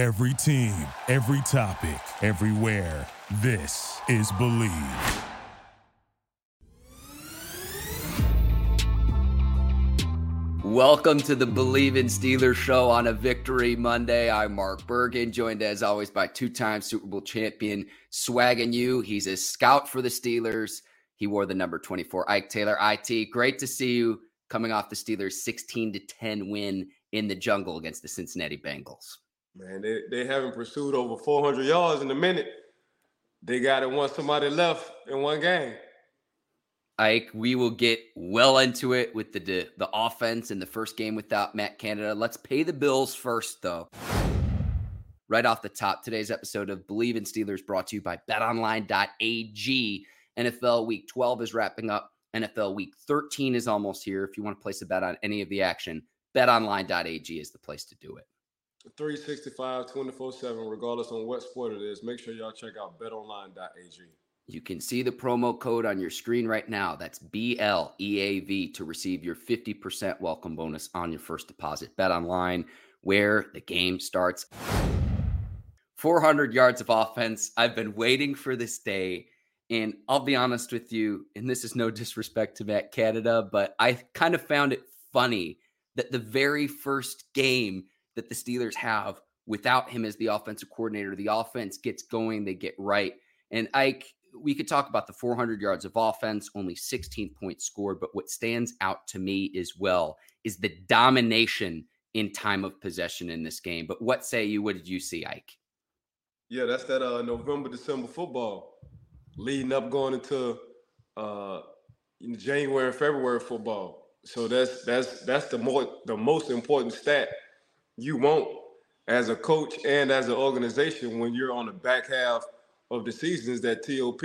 Every team, every topic, everywhere. This is Bleav. Welcome to the Bleav in Steelers show on a Victory Monday. I'm Mark Bergin, joined as always by two time Super Bowl champion Swaggin' You. He's a scout for the Steelers. He wore the number 24, Ike Taylor. IT, great to see you coming off the Steelers' 16 to 10 win in the jungle against the Cincinnati Bengals. Man, they, they haven't pursued over 400 yards in a minute. They got it once somebody left in one game. Ike, we will get well into it with the, the, the offense in the first game without Matt Canada. Let's pay the bills first, though. Right off the top, today's episode of Bleav in Steelers brought to you by BetOnline.ag. NFL Week 12 is wrapping up. NFL Week 13 is almost here. If you want to place a bet on any of the action, BetOnline.ag is the place to do it. 365, 24 7, regardless on what sport it is. Make sure y'all check out BetOnline.ag. You can see the promo code on your screen right now. That's BLEAV to receive your 50% welcome bonus on your first deposit. Bet online where the game starts. 400 yards of offense. I've been waiting for this day. And I'll be honest with you, and this is no disrespect to Matt Canada, but I kind of found it funny that the very first game that the Steelers have without him as the offensive coordinator, the offense gets going, they get right. And Ike, we could talk about the 400 yards of offense, only 16 points scored, but what stands out to me as well is the domination in time of possession in this game. But what say you? What did you see, Ike? Yeah, that's that uh, November, December football leading up going into uh, January and February football. So that's that's that's the more the most important stat you want as a coach and as an organization when you're on the back half – of the season is that TOP.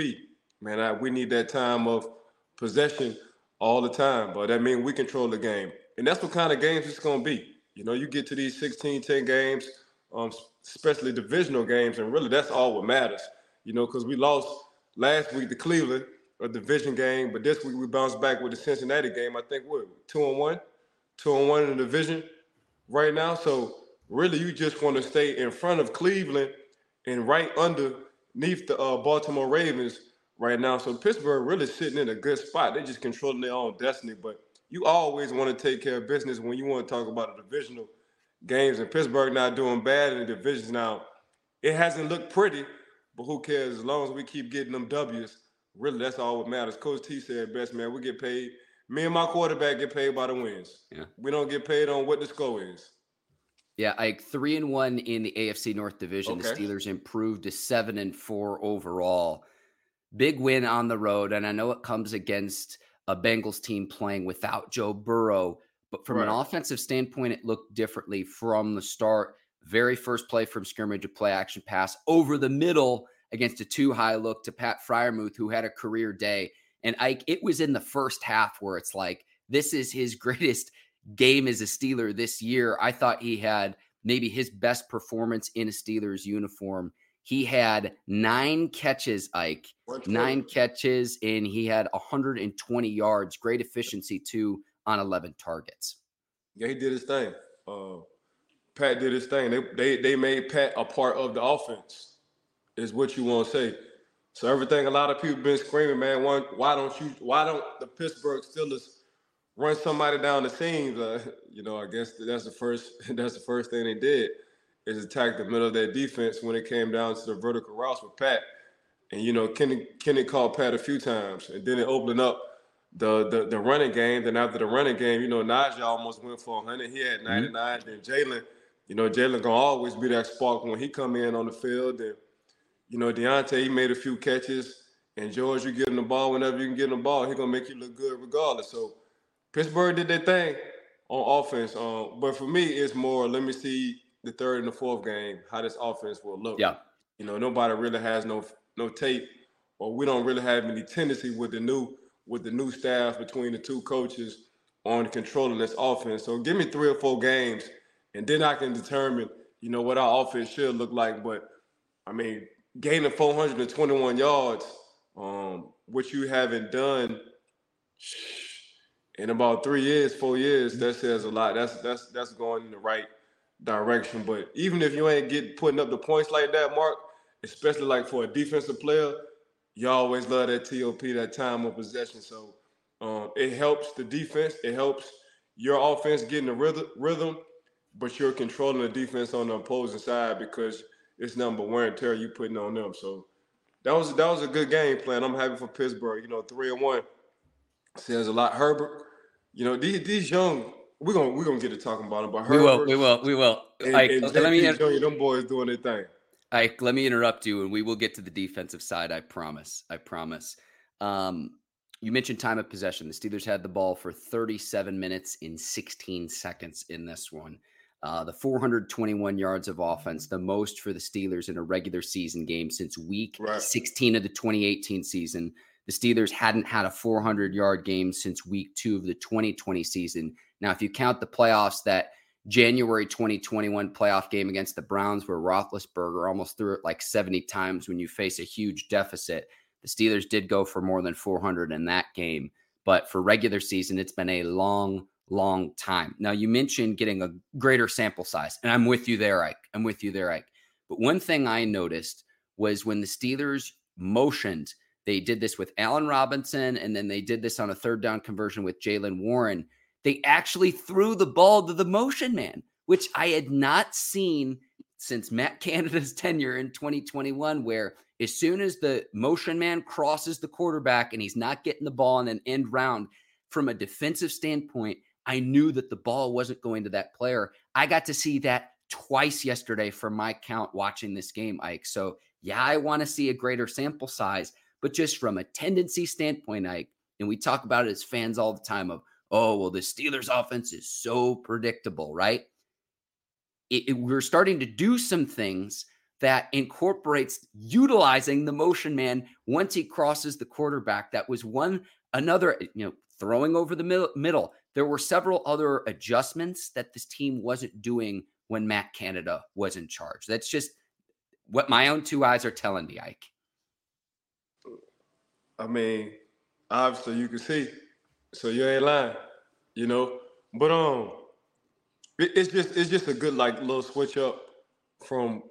Man, I, we need that time of possession all the time, but that means we control the game. And that's what kind of games it's going to be. You know, you get to these 16, 10 games, um, especially divisional games, and really that's all what matters. You know, because we lost last week to Cleveland, a division game, but this week we bounced back with the Cincinnati game. I think we're two and one, two and one in the division right now. So really, you just want to stay in front of Cleveland and right underneath the uh, Baltimore Ravens right now. So Pittsburgh really sitting in a good spot. They're just controlling their own destiny. But you always want to take care of business when you want to talk about the divisional games. And Pittsburgh not doing bad in the divisions now. It hasn't looked pretty, but who cares? As long as we keep getting them W's, really that's all what matters. Coach T said best, man. We get paid. Me and my quarterback get paid by the wins. Yeah. We don't get paid on what the score is. Yeah, Ike three and one in the AFC North Division. Okay. The Steelers improved to seven and four overall. Big win on the road, and I know it comes against a Bengals team playing without Joe Burrow, but from right. an offensive standpoint, it looked differently from the start. Very first play from scrimmage, a play action pass over the middle against a two high look to Pat Freiermuth, who had a career day. And Ike, it was in the first half where it's like, this is his greatest game as a Steeler this year. I thought he had maybe his best performance in a Steelers uniform. He had nine catches, Ike, nine catches, and he had 120 yards. Great efficiency, too, on 11 targets. Yeah, he did his thing. Uh, Pat did his thing. They, they, they made Pat a part of the offense, is what you want to say. So everything a lot of people been screaming, man, why, why don't you, why don't the Pittsburgh Steelers run somebody down the seams. Uh, you know, I guess that's the first that's the first thing they did is attack the middle of their defense when it came down to the vertical routes with Pat. And you know, Kenny Kenny called Pat a few times, and then it opened up the the, the running game. Then after the running game, you know, Najee almost went for 100. He had 99. Mm-hmm. Then Jaylen, you know, Jaylen gonna always be that spark when he come in on the field. And you know, Diontae he made a few catches. And George, you get him the ball whenever you can get him the ball, he gonna make you look good regardless. So Pittsburgh did their thing on offense. Um, but for me, it's more let me see the third and the fourth game how this offense will look. Yeah. You know, nobody really has no no tape, or we don't really have any tendency with the new with the new staff between the two coaches on controlling this offense. So give me three or four games, and then I can determine, you know, what our offense should look like. But I mean, gaining 421 yards, um, which you haven't done in about three years, four years, that says a lot. That's that's that's going in the right direction. But even if you ain't get putting up the points like that, Mark, especially like for a defensive player, you always love that TOP, that time of possession. So um, it helps the defense. It helps your offense getting the rhythm, rhythm, but you're controlling the defense on the opposing side because it's number wear and tear you putting on them. So that was that was a good game plan. I'm happy for Pittsburgh. You know, three and one says a lot. Herbig, you know, these these young we're gonna we're gonna get to talking about them, but Herbig, we will, we will, we will. And, Ike, and let me Jr., them boys doing their thing. Ike, let me interrupt you, and we will get to the defensive side. I promise. I promise. Um, you mentioned time of possession. The Steelers had the ball for 37 minutes in 16 seconds in this one. Uh, the 421 yards of offense, the most for the Steelers in a regular season game since week right. 16 of the 2018 season. The Steelers hadn't had a 400 yard game since week two of the 2020 season. Now, if you count the playoffs, that January 2021 playoff game against the Browns, where Roethlisberger almost threw it like 70 times when you face a huge deficit, the Steelers did go for more than 400 in that game. But for regular season, it's been a long, long time. Now, you mentioned getting a greater sample size, and I'm with you there, Ike. I'm with you there, Ike. But one thing I noticed was when the Steelers motioned, they did this with Allen Robinson, and then they did this on a third down conversion with Jaylen Warren. They actually threw the ball to the motion man, which I had not seen since Matt Canada's tenure in 2021, where as soon as the motion man crosses the quarterback and he's not getting the ball in an end round, from a defensive standpoint, I knew that the ball wasn't going to that player. I got to see that twice yesterday from my count watching this game, Ike. So, yeah, I want to see a greater sample size, but just from a tendency standpoint, Ike, and we talk about it as fans all the time of, oh, well, the Steelers offense is so predictable, right? It, it, we're starting to do some things that incorporates utilizing the motion man once he crosses the quarterback. That was one another, you know, throwing over the middle. There were several other adjustments that this team wasn't doing when Matt Canada was in charge. That's just what my own two eyes are telling me, Ike. I mean, obviously you can see, so you ain't lying, you know. But um, it, it's just it's just a good like little switch up from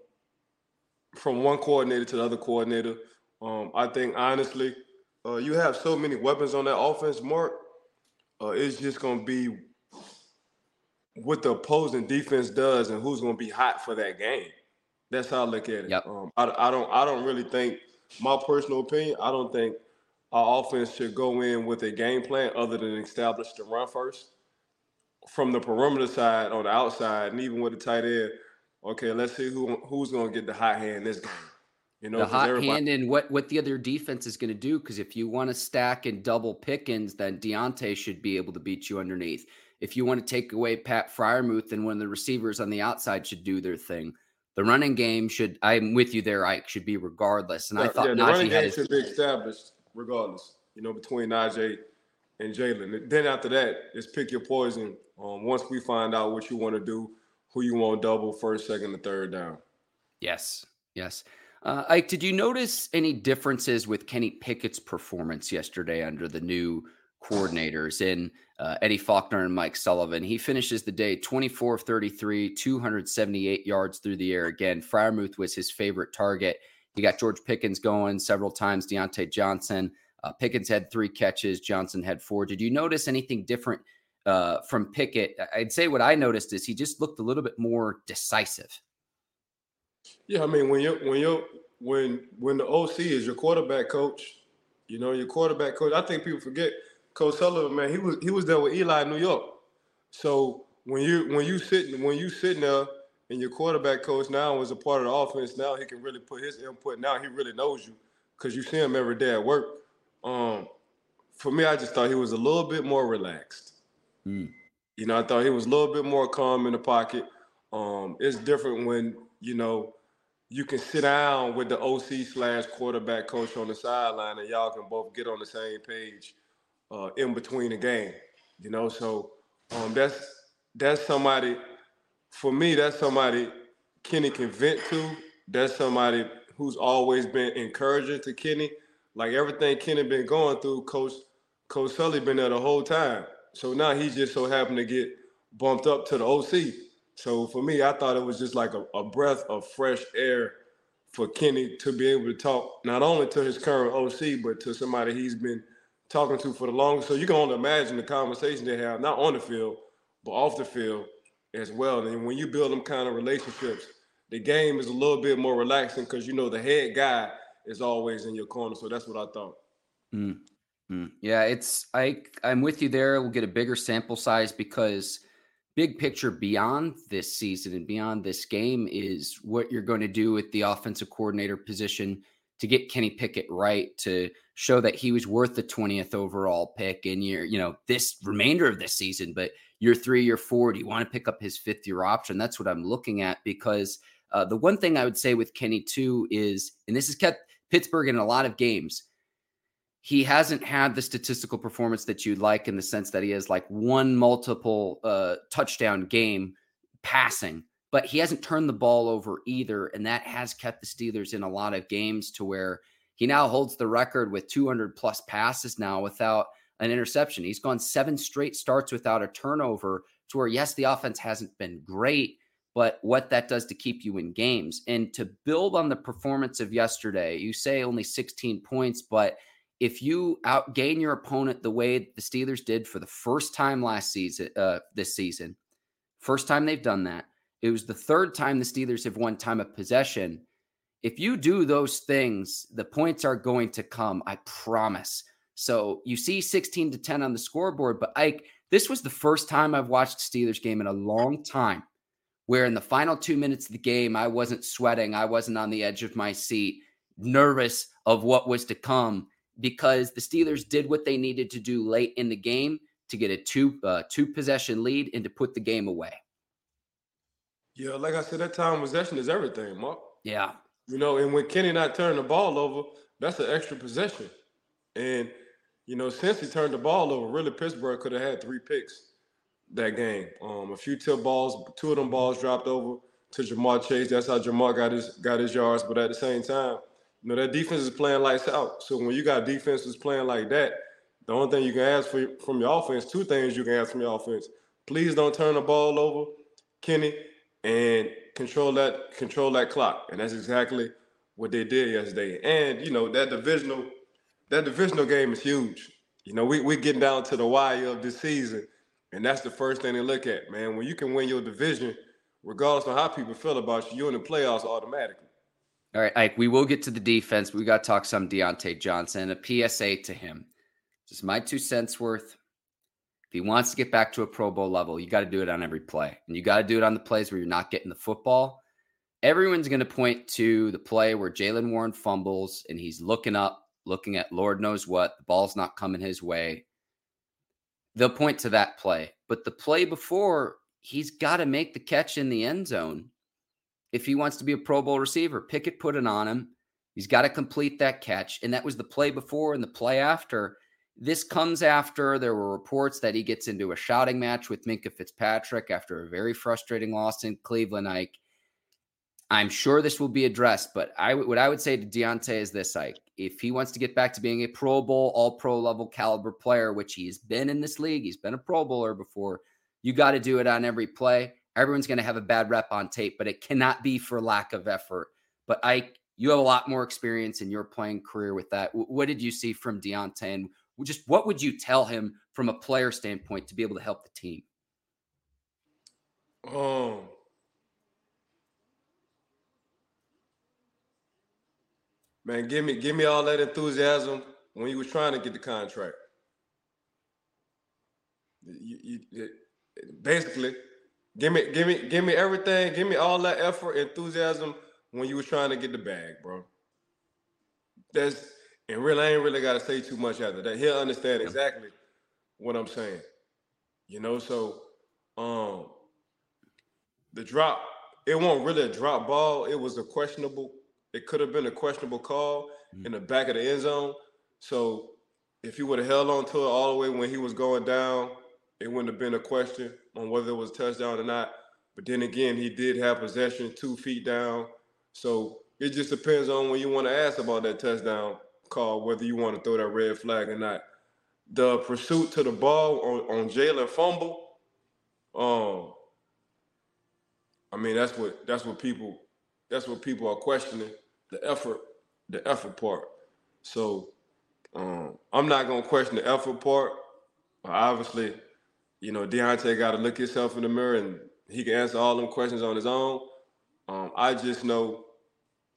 from one coordinator to the other coordinator. Um, I think honestly, uh, you have so many weapons on that offense, Mark uh, it's just going to be what the opposing defense does and who's going to be hot for that game. That's how I look at it. Yep. Um, I, I don't I don't really think my personal opinion. I don't think our offense should go in with a game plan other than establish the run first from the perimeter side on the outside, and even with the tight end. Okay, let's see who who's going to get the hot hand this game. You know, the hot everybody- hand and what what the other defense is going to do. Because if you want to stack and double Pickens, then Diontae should be able to beat you underneath. If you want to take away Pat Freiermuth, then one of the receivers on the outside should do their thing. The running game should. I'm with you there, Ike. Should be regardless. And yeah, I thought yeah, the Najee running game should be established regardless. You know, between Najee and Jaylen. Then after that, is pick your poison. Um, once we find out what you want to do, who you want double, first, second, and third down. Yes. Yes. Uh, Ike, did you notice any differences with Kenny Pickett's performance yesterday under the new coordinators in uh, Eddie Faulkner and Mike Sullivan? He finishes the day 24 33, 278 yards through the air. Again, Freiermuth was his favorite target. He got George Pickens going several times, Diontae Johnson. Uh, Pickens had three catches, Johnson had four. Did you notice anything different uh, from Pickett? I'd say what I noticed is he just looked a little bit more decisive. Yeah, I mean when you when you when when the OC is your quarterback coach, you know your quarterback coach. I think people forget Coach Sullivan, man. He was he was there with Eli in New York. So when you when you sitting when you sitting there and your quarterback coach now is a part of the offense, now he can really put his input. Now he really knows you because you see him every day at work. Um, for me, I just thought he was a little bit more relaxed. Mm. You know, I thought he was a little bit more calm in the pocket. Um, it's different when you know you can sit down with the OC slash quarterback coach on the sideline, and y'all can both get on the same page uh, in between the game. You know, so um, that's that's somebody for me. That's somebody Kenny can vent to. That's somebody who's always been encouraging to Kenny. Like everything Kenny been going through, Coach Coach Sully been there the whole time. So now he just so happened to get bumped up to the OC. So for me, I thought it was just like a, a breath of fresh air for Kenny to be able to talk not only to his current OC, but to somebody he's been talking to for the longest. So you can only imagine the conversation they have, not on the field, but off the field as well. And when you build them kind of relationships, the game is a little bit more relaxing because you know the head guy is always in your corner. So that's what I thought. Mm. Mm. Yeah, it's I I'm with you there. We'll get a bigger sample size because big picture beyond this season and beyond this game is what you're going to do with the offensive coordinator position to get Kenny Pickett right to show that he was worth the 20th overall pick in your, you know, this remainder of this season, but year three, year four, do you want to pick up his fifth year option? That's what I'm looking at because uh, the one thing I would say with Kenny too is, and this has kept Pittsburgh in a lot of games, he hasn't had the statistical performance that you'd like in the sense that he has like one multiple uh, touchdown game passing, but he hasn't turned the ball over either. And that has kept the Steelers in a lot of games to where he now holds the record with 200 plus passes now without an interception. He's gone seven straight starts without a turnover to where, yes, the offense hasn't been great, but what that does to keep you in games and to build on the performance of yesterday. You say only 16 points, but if you outgain your opponent the way the Steelers did for the first time last season, uh, this season, first time they've done that. It was the third time the Steelers have won time of possession. If you do those things, the points are going to come. I promise. So you see 16 to 10 on the scoreboard, but Ike, this was the first time I've watched Steelers game in a long time where in the final two minutes of the game, I wasn't sweating. I wasn't on the edge of my seat, nervous of what was to come because the Steelers did what they needed to do late in the game to get a two uh, two possession lead and to put the game away. Yeah, like I said, that time possession is everything, Mark. Yeah. You know, and when Kenny not turning the ball over, that's an extra possession. And, you know, since he turned the ball over, really Pittsburgh could have had three picks that game. Um, a few tip balls, two of them balls dropped over to Ja'Marr Chase. That's how Ja'Marr got his got his yards. But at the same time, you know, that defense is playing lights out. So when you got defenses playing like that, the only thing you can ask for, from your offense, two things you can ask from your offense. Please don't turn the ball over, Kenny, and control that control that clock. And that's exactly what they did yesterday. And you know that divisional that divisional game is huge. You know, we we're getting down to the wire of this season, and that's the first thing they look at, man. When you can win your division, regardless of how people feel about you, you're in the playoffs automatically. All right, Ike, we will get to the defense. We got to talk some Diontae Johnson. A PSA to him. Just my two cents worth. If he wants to get back to a Pro Bowl level, you got to do it on every play. And you got to do it on the plays where you're not getting the football. Everyone's going to point to the play where Jaylen Warren fumbles and he's looking up, looking at Lord knows what. The ball's not coming his way. They'll point to that play. But the play before, he's got to make the catch in the end zone if he wants to be a Pro Bowl receiver. Pickett put it on him. He's got to complete that catch. And that was the play before and the play after. This comes after there were reports that he gets into a shouting match with Minkah Fitzpatrick after a very frustrating loss in Cleveland. Ike, I'm sure this will be addressed, but I what I would say to Diontae is this: Ike, if he wants to get back to being a Pro Bowl, All Pro level caliber player, which he's been in this league, he's been a Pro Bowler before. You got to do it on every play. Everyone's going to have a bad rep on tape, but it cannot be for lack of effort. But I, you have a lot more experience in your playing career with that. What did you see from Diontae, and just what would you tell him from a player standpoint to be able to help the team? Um, man, give me give me all that enthusiasm when you was trying to get the contract. You, you, basically, Give me, give me, give me everything. Give me all that effort, enthusiasm when you was trying to get the bag, bro. That's and really, I ain't really got to say too much after that. He'll understand exactly what I'm saying. You know, so um the drop, it wasn't really a drop ball. It was a questionable. It could have been a questionable call mm-hmm. in the back of the end zone. So if he would have held on to it all the way when he was going down, it wouldn't have been a question on whether it was touchdown or not. But then again, he did have possession two feet down. So it just depends on when you want to ask about that touchdown call, whether you want to throw that red flag or not. The pursuit to the ball on, on Jaylen fumble, um, I mean, that's what that's what people that's what people are questioning the effort, the effort part. So um, I'm not gonna question the effort part. Obviously, you know, Diontae got to look himself in the mirror and he can answer all them questions on his own. Um, I just know,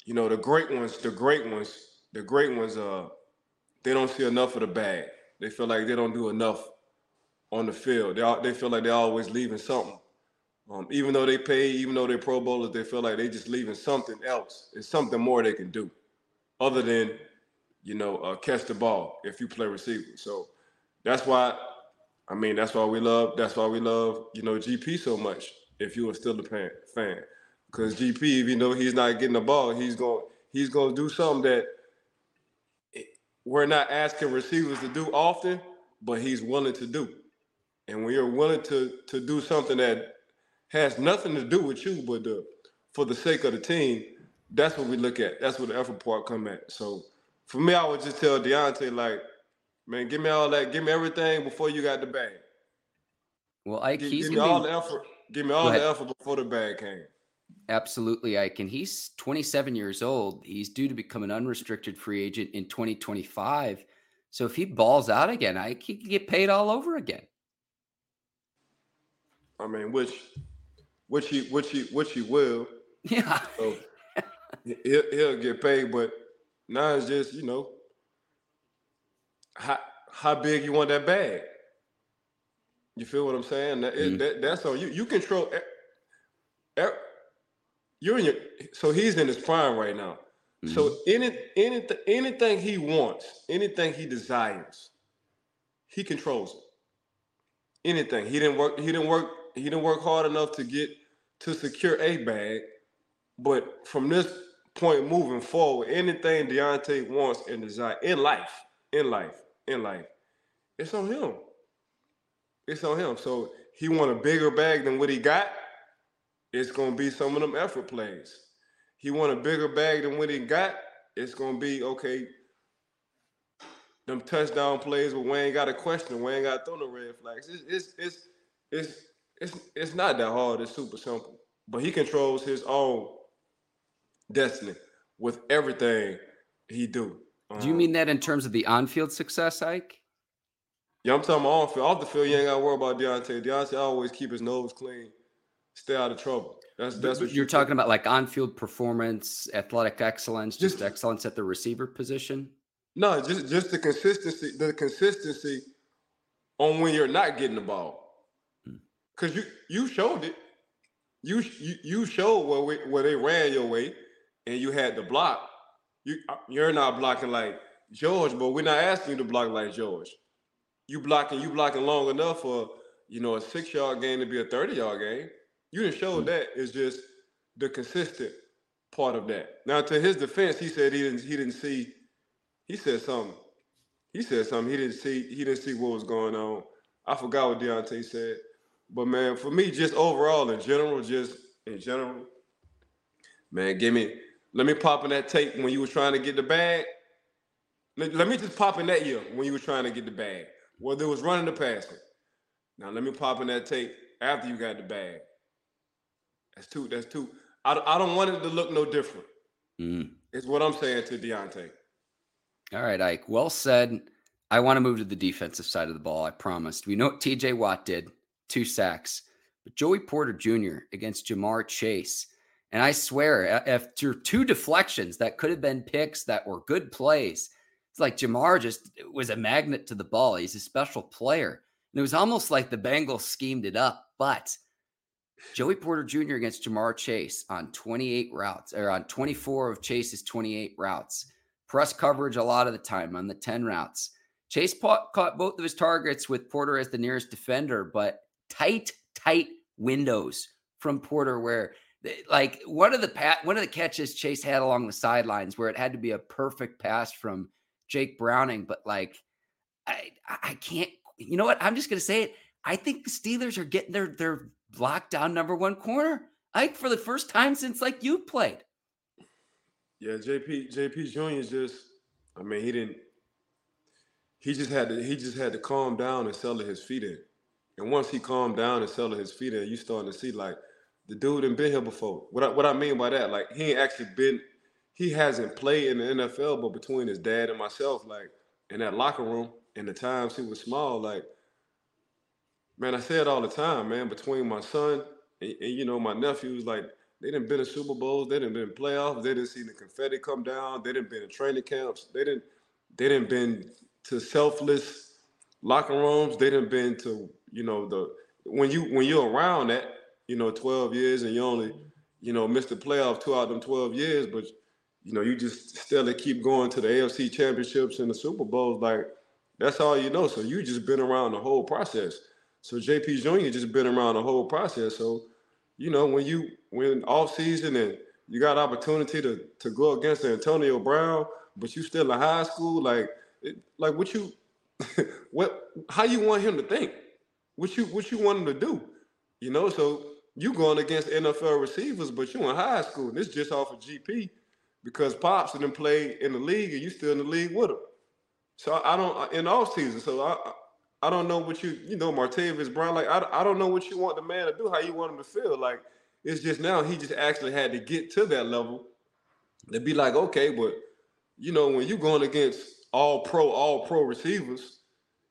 you know, the great ones, the great ones, the great ones, uh, they don't see enough of the bag. They feel like they don't do enough on the field. They they feel like they're always leaving something. Um, even though they pay, even though they're Pro Bowlers, they feel like they just leaving something else. It's something more they can do, other than, you know, uh, catch the ball if you play receiver. So that's why, I mean, that's why we love. That's why we love, you know, GP so much. If you are still a fan, fan, because GP, even though he's not getting the ball, he's going he's going to do something that we're not asking receivers to do often, but he's willing to do. And when you're willing to to do something that has nothing to do with you, but the, for the sake of the team, that's what we look at. That's what the effort part come at. So for me, I would just tell Diontae, like, man, give me all that, give me everything before you got the bag. Well, Ike, give, he's give me all be... the effort. Give me all the effort before the bag came. Absolutely, Ike. And he's 27 years old. He's due to become an unrestricted free agent in 2025. So if he balls out again, Ike, he can get paid all over again. I mean, which which he which he which he will. Yeah. So he'll, he'll get paid, but now it's just you know how how big you want that bag. You feel what I'm saying? That, mm-hmm. that, that's all you you control. You're in your so he's in his prime right now. Mm-hmm. So any anything anything he wants, anything he desires, he controls it. Anything he didn't work, he didn't work, he didn't work hard enough to get to secure a bag. But from this point moving forward, anything Diontae wants and desire in life, in life, in life, it's on him. It's on him. So he want a bigger bag than what he got. It's gonna be some of them effort plays. He want a bigger bag than what he got. It's gonna be okay. Them touchdown plays where Wayne got a question, Wayne got thrown the red flags. It's it's it's it's it's it's not that hard. It's super simple. But he controls his own destiny with everything he do. Um, do you mean that in terms of the on-field success, Ike? Yeah, I'm talking about on-field. Off the field, you ain't got to worry about Diontae. Diontae always keep his nose clean, stay out of trouble. That's that's what you're talking about, like on-field performance, athletic excellence, just, just excellence at the receiver position. No, just just the consistency, the consistency on when you're not getting the ball. Cause you you showed it. You you, you showed where we, where they ran your way, and you had to block. You uh, you're not blocking like George, but we're not asking you to block like George. You blocking you blocking long enough for you know a six yard game to be a thirty yard game. You didn't show that. It's just the consistent part of that. Now, to his defense, he said he didn't he didn't see. He said something. He said something. He didn't see. He didn't see what was going on. I forgot what Diontae said. But man, for me, just overall in general, just in general, man, give me let me pop in that tape when you were trying to get the bag. Let, let me just pop in that year when you were trying to get the bag. Whether it was running the passing. Now let me pop in that tape after you got the bag. That's two. That's two. I, I don't want it to look no different. Mm. It's what I'm saying to Diontae. All right, Ike. Well said. I want to move to the defensive side of the ball. I promised. We know what TJ Watt did two sacks. But Joey Porter Jr. against Ja'Marr Chase. And I swear, after two deflections that could have been picks that were good plays, it's like Ja'Marr just was a magnet to the ball. He's a special player. And it was almost like the Bengals schemed it up. But Joey Porter Jr. against Ja'Marr Chase on 28 routes, or on 24 of Chase's 28 routes. Press coverage a lot of the time on the 10 routes. Chase caught both of his targets with Porter as the nearest defender, but tight, tight windows from Porter where like one of the one of the catches Chase had along the sidelines where it had to be a perfect pass from Jake Browning, but like I I can't you know what? I'm just gonna say it. I think the Steelers are getting their their lockdown number one corner. Like for the first time since like you played. Yeah, JP JP Jr. just I mean he didn't he just had to he just had to calm down and settle his feet in. And once he calmed down and settled his feet in, you starting to see like the dude ain't been here before. What I, what I mean by that, like he ain't actually been, he hasn't played in the NFL, but between his dad and myself, like in that locker room, in the times he was small, like man, I say it all the time, man. Between my son and, and you know my nephews, like they didn't been in Super Bowls, they didn't been in playoffs, they didn't see the confetti come down, they didn't been in training camps, they didn't they didn't been to selfless locker rooms, they didn't been to you know the when you when you're around that you know 12 years and you only you know missed the playoff two out of them 12 years, but you know you just still keep going to the AFC championships and the Super Bowls like that's all you know. So you just been around the whole process. So JP Jr. just been around the whole process. So, you know, when you when off season and you got opportunity to to go against Antonio Brown, but you still in high school, like it, like what you what how you want him to think? What you what you want him to do? You know, so you going against NFL receivers, but you in high school, and it's just off of GP because Pops and them play in the league, and you still in the league with them. So I don't uh, in off season. So I I don't know what you, you know, Martavis Brown. Like, I, I don't know what you want the man to do, how you want him to feel. Like, it's just now he just actually had to get to that level to be like, okay, but you know, when you're going against all pro, all pro receivers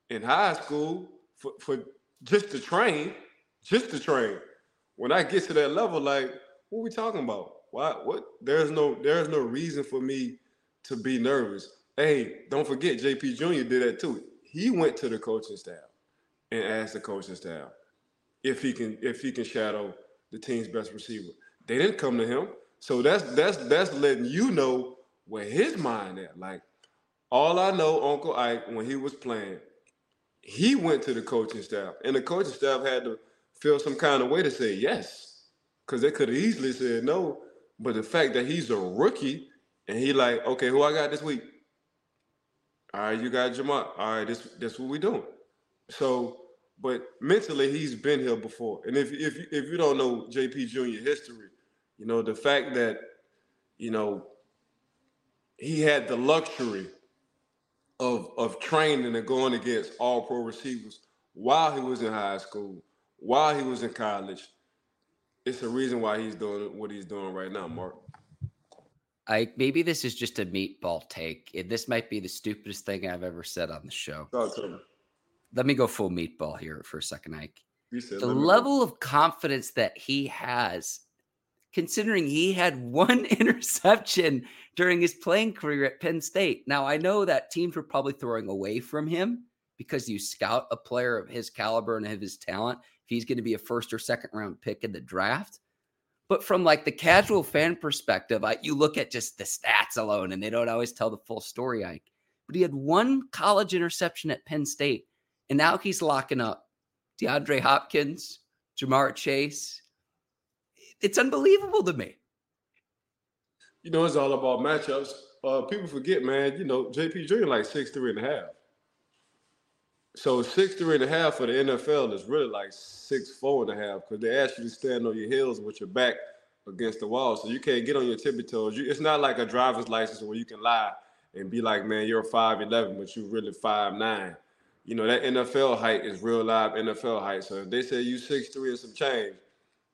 in high school for, for just to train, just to train. When I get to that level, like, what we talking about? Why? What? There's no, there's no reason for me to be nervous. Hey, don't forget, JP Jr. did that too he went to the coaching staff and asked the coaching staff if he can if he can shadow the team's best receiver. They didn't come to him. So that's that's that's letting you know where his mind at. Like all I know, Uncle Ike, when he was playing, he went to the coaching staff, and the coaching staff had to feel some kind of way to say yes, because they could have easily said no. But the fact that he's a rookie and he like, okay, who I got this week? All right, you got Jamal. All right, this this what we doing. So, but mentally, he's been here before. And if if if you don't know JP Jr. history, you know the fact that you know he had the luxury of of training and going against all pro receivers while he was in high school, while he was in college. It's the reason why he's doing what he's doing right now, Mark. I maybe this is just a meatball take. This might be the stupidest thing I've ever said on the show. Let me go full meatball here for a second, Ike. The level go. of confidence that he has, considering he had one interception during his playing career at Penn State. Now, I know that teams were probably throwing away from him because you scout a player of his caliber and of his talent. He's going to be a first or second round pick in the draft, but from like the casual fan perspective, I, you look at just the stats alone, and they don't always tell the full story. Ike, but he had one college interception at Penn State, and now he's locking up DeAndre Hopkins, Ja'Marr Chase. It's unbelievable to me. You know, it's all about matchups. Uh, people forget, man. You know, JP Jr. like six three and a half. So six three and a half for the NFL is really like six four and a half because they ask you to stand on your heels with your back against the wall, so you can't get on your tippy toes. You, it's not like a driver's license where you can lie and be like, man, you're five eleven, but you're really five nine. You know that NFL height is real live NFL height. So if they say you six three and some change,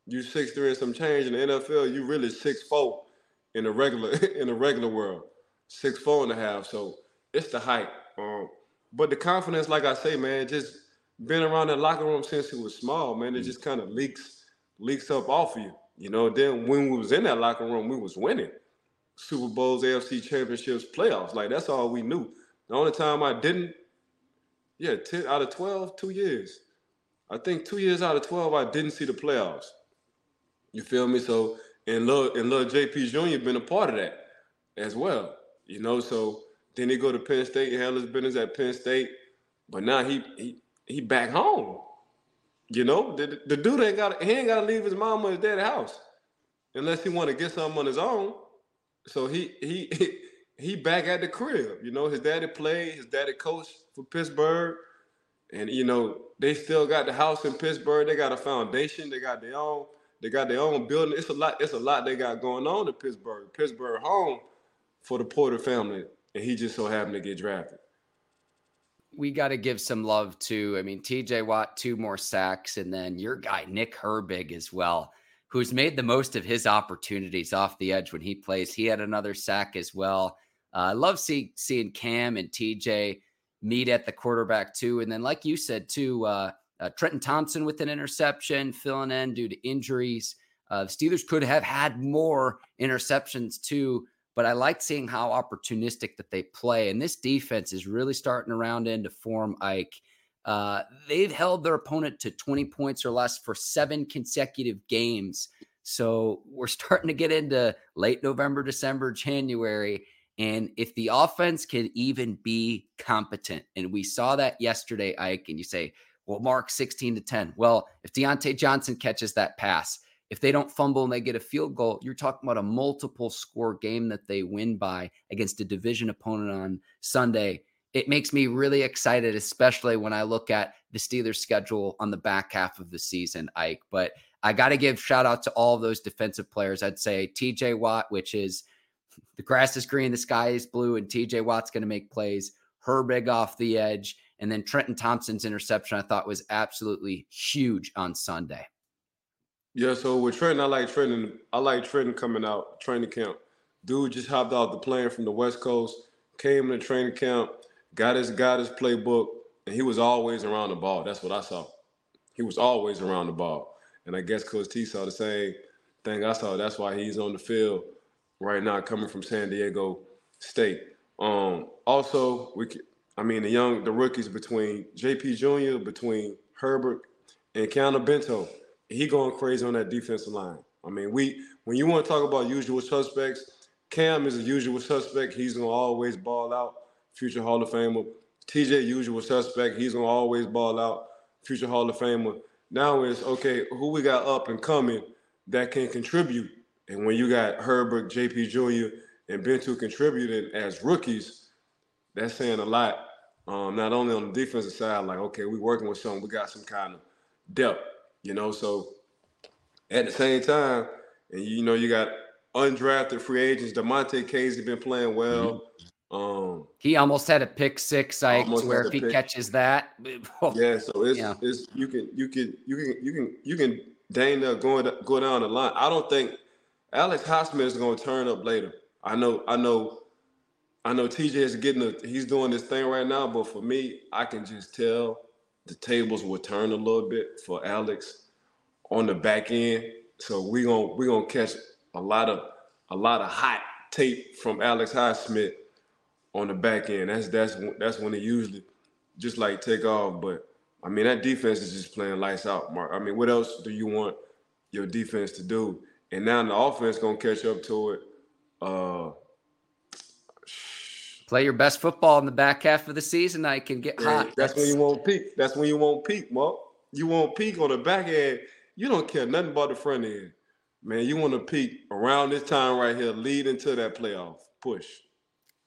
you six three and some change in the NFL, you really six four in the regular in a regular world, six four and a half. So it's the height. Um, but the confidence, like I say, man, just been around that locker room since he was small, man. It mm. just kind of leaks leaks up off of you. You know, then when we was in that locker room, we was winning. Super Bowls, AFC championships, playoffs. Like that's all we knew. The only time I didn't, yeah, 10 out of 12, two years. I think two years out of 12, I didn't see the playoffs. You feel me? So and little and little JP Jr. been a part of that as well. You know, so then he go to Penn State, handle his business at Penn State. But now he he he back home. You know, the, the dude ain't got he ain't got to leave his mom or his dad's house unless he want to get something on his own. So he he he back at the crib. You know, his daddy played, his daddy coached for Pittsburgh, and you know they still got the house in Pittsburgh. They got a foundation. They got their own. They got their own building. It's a lot. It's a lot they got going on in Pittsburgh. Pittsburgh home for the Porter family and he just so happened to get drafted. We got to give some love to, I mean, TJ Watt, two more sacks, and then your guy, Nick Herbig, as well, who's made the most of his opportunities off the edge when he plays. He had another sack as well. Uh, I love see, seeing Cam and TJ meet at the quarterback too. And then, like you said too, uh, uh, Trenton Thompson with an interception, filling in due to injuries. Uh, the Steelers could have had more interceptions too, but I like seeing how opportunistic that they play. And this defense is really starting to round into form, Ike. Uh, they've held their opponent to 20 points or less for seven consecutive games. So we're starting to get into late November, December, January. And if the offense can even be competent, and we saw that yesterday, Ike, and you say, well, Mark 16 to 10. Well, if Diontae Johnson catches that pass, if they don't fumble and they get a field goal, you're talking about a multiple score game that they win by against a division opponent on Sunday. It makes me really excited, especially when I look at the Steelers' schedule on the back half of the season, Ike. But I got to give shout out to all those defensive players. I'd say TJ Watt, which is the grass is green, the sky is blue, and TJ Watt's going to make plays. Herbig off the edge. And then Trenton Thompson's interception, I thought was absolutely huge on Sunday. Yeah, so with Trenton, I like Trenton. I like Trenton coming out training camp. Dude just hopped off the plane from the West Coast, came the training camp, got his got his playbook, and he was always around the ball. That's what I saw. He was always around the ball, and I guess Coach T saw the same thing I saw. That's why he's on the field right now, coming from San Diego State. Um, also, we, I mean, the young, the rookies between JP Jr., between Herbig and Keeanu Benton, he going crazy on that defensive line. I mean, we when you want to talk about usual suspects, Cam is a usual suspect. He's gonna always ball out. Future Hall of Famer. TJ, usual suspect. He's gonna always ball out. Future Hall of Famer. Now it's okay. Who we got up and coming that can contribute? And when you got Herbig, JP Jr., and Benton contributing as rookies, that's saying a lot. Um, not only on the defensive side, like okay, we working with someone, we got some kind of depth, you know. So at the same time, and you know, you got undrafted free agents. Damontae Kazee been playing well. Mm-hmm. Um, he almost had a pick six, like where if he pick. catches that, yeah. So it's, yeah. it's you can you can you can you can you can Dana going to, go down the line. I don't think Alex Highsmith is going to turn up later. I know, I know, I know. TJ is getting a, he's doing this thing right now, but for me, I can just tell the tables will turn a little bit for Alex on the back end. So we gonna we gonna catch a lot of a lot of hot tape from Alex Highsmith on the back end. That's that's that's when it usually just like take off. But I mean that defense is just playing lights out, Mark. I mean, what else do you want your defense to do? And now the offense gonna catch up to it. Uh, Play your best football in the back half of the season. I can get hot. That's, that's, when you won't peak. That's when you won't peak, Mark. You won't peak on the back end. You don't care nothing about the front end. Man, you want to peak around this time right here, lead into that playoff push.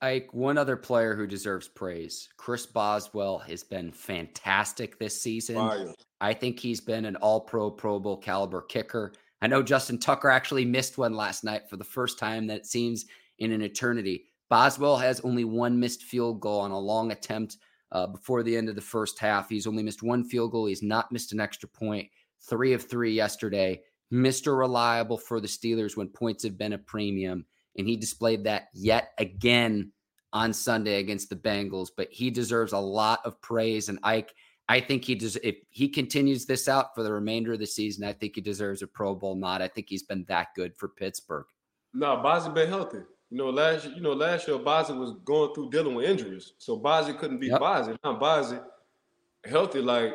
Ike, one other player who deserves praise. Chris Boswell has been fantastic this season. Fire. I think he's been an all pro, Pro Bowl caliber kicker. I know Justin Tucker actually missed one last night for the first time that seems in an eternity. Boswell has only one missed field goal on a long attempt uh, before the end of the first half. He's only missed one field goal. He's not missed an extra point. Three of three yesterday. Mr. Reliable for the Steelers when points have been a premium. And he displayed that yet again on Sunday against the Bengals. But he deserves a lot of praise. And Ike, I think he does. If he continues this out for the remainder of the season, I think he deserves a Pro Bowl nod. I think he's been that good for Pittsburgh. No, Bozzy been healthy. You know, last you know last year Bozzy was going through dealing with injuries, so Bozzy couldn't be yep. Bozzy. Now Bozzy healthy like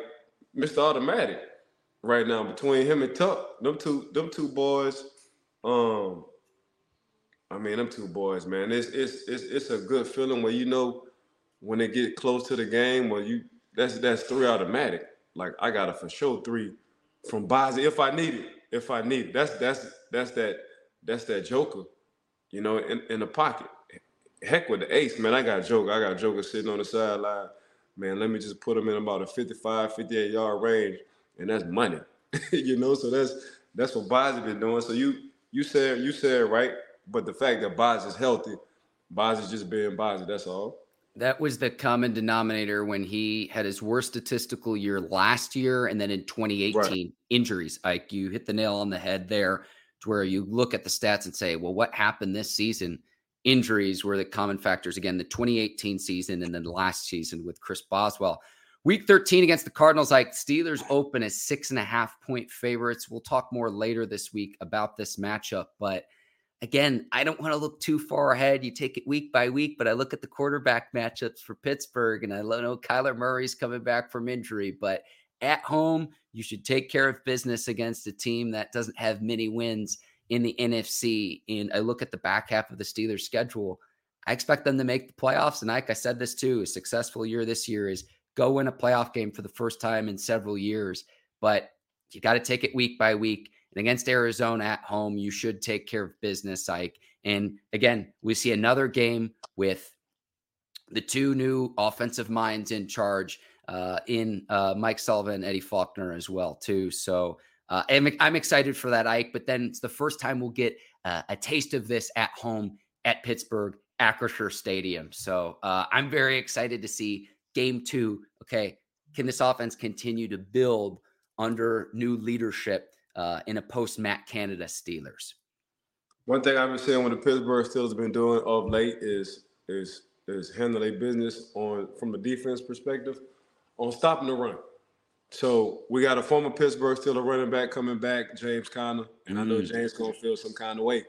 Mr. Automatic right now between him and Tuck. Them two, them two boys. Um, I mean, them two boys, man. It's it's it's it's a good feeling where you know when they get close to the game, where you that's that's three automatic. Like I got a for sure three from Bozzy if I need it. If I need it. That's that's that's that that's that Joker, you know, in, in the pocket. Heck with the ace, man. I got Joker. I got Joker sitting on the sideline. Man, let me just put him in about a 55, 58 yard range, and that's money. you know, so that's that's what Bozzy been doing. So you you said you said right, but the fact that Bozzy is healthy, Boz is just being Bozzy, that's all. That was the common denominator when he had his worst statistical year last year. And then in 2018, right. injuries. Like you hit the nail on the head there, to where you look at the stats and say, well, what happened this season? Injuries were the common factors. Again, the 2018 season and then last season with Chris Boswell. Week 13 against the Cardinals, like Steelers open as six and a half point favorites. We'll talk more later this week about this matchup. But again, I don't want to look too far ahead. You take it week by week, but I look at the quarterback matchups for Pittsburgh and I know Kyler Murray's coming back from injury, but at home, you should take care of business against a team that doesn't have many wins in the NFC. And I look at the back half of the Steelers schedule. I expect them to make the playoffs. And like I said this too, a successful year this year is go win a playoff game for the first time in several years. But you got to take it week by week. And against Arizona at home, you should take care of business, Ike. And again, we see another game with the two new offensive minds in charge uh, in uh, Mike Sullivan Eddie Faulkner as well, too. So uh, I'm, I'm, excited for that, Ike. But then it's the first time we'll get uh, a taste of this at home at Pittsburgh, Acrisure Stadium. So uh, I'm very excited to see game two, okay, can this offense continue to build under new leadership uh, in a post Matt Canada Steelers? One thing I've been seeing what the Pittsburgh Steelers have been doing of late is is is handling business on from a defense perspective on stopping the run. So we got a former Pittsburgh Steelers running back coming back, James Conner, and mm. I know mm. James gonna feel some kind of way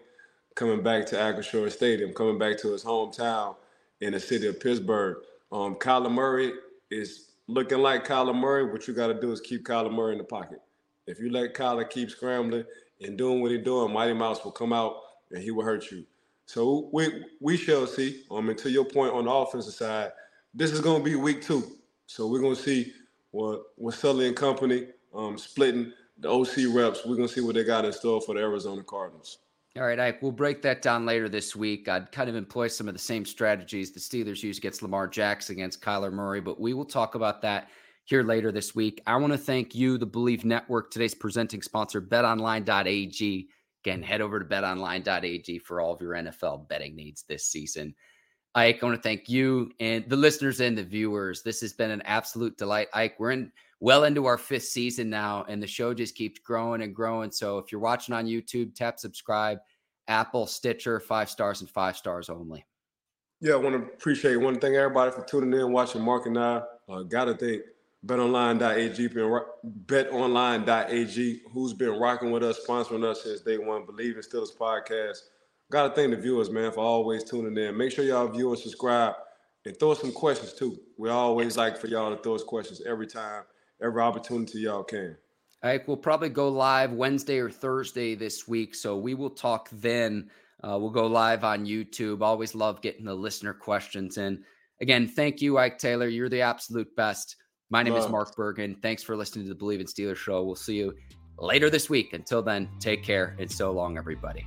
coming back to Acrisure Stadium, coming back to his hometown in the city of Pittsburgh. Um, Kyler Murray is looking like Kyler Murray. What you got to do is keep Kyler Murray in the pocket. If you let Kyler keep scrambling and doing what he's doing, Mighty Mouse will come out and he will hurt you. So we we shall see. Um, and to your point on the offensive side, this is going to be week two. So we're to see what what Sully and company um, splitting the OC reps. We're to see what they got in store for the Arizona Cardinals. All right, Ike, we'll break that down later this week. I'd kind of employ some of the same strategies the Steelers use against Lamar Jackson, against Kyler Murray, but we will talk about that here later this week. I want to thank you, the Bleav Network, today's presenting sponsor, betonline.ag. Again, head over to betonline.ag for all of your NFL betting needs this season. Ike, I want to thank you and the listeners and the viewers. This has been an absolute delight. Ike, we're in well into our fifth season now, and the show just keeps growing and growing. So if you're watching on YouTube, tap subscribe, Apple, Stitcher, five stars and five stars only. Yeah, I want to appreciate one thing everybody for tuning in, watching Mark and I. Uh, Got to thank betonline.ag, betonline.ag, who's been rocking with us, sponsoring us since day one, Bleav in Steelers podcast. Got to thank the viewers, man, for always tuning in. Make sure y'all view and subscribe and throw some questions too. We always like for y'all to throw us questions every time every opportunity y'all can. All right, we'll probably go live Wednesday or Thursday this week, so we will talk then. Uh, we'll go live on YouTube. Always love getting the listener questions. And again, thank you, Ike Taylor. You're the absolute best. My name is Mark Bergin. Thanks for listening to the Bleav in Steelers show. We'll see you later this week. Until then, take care and so long, everybody.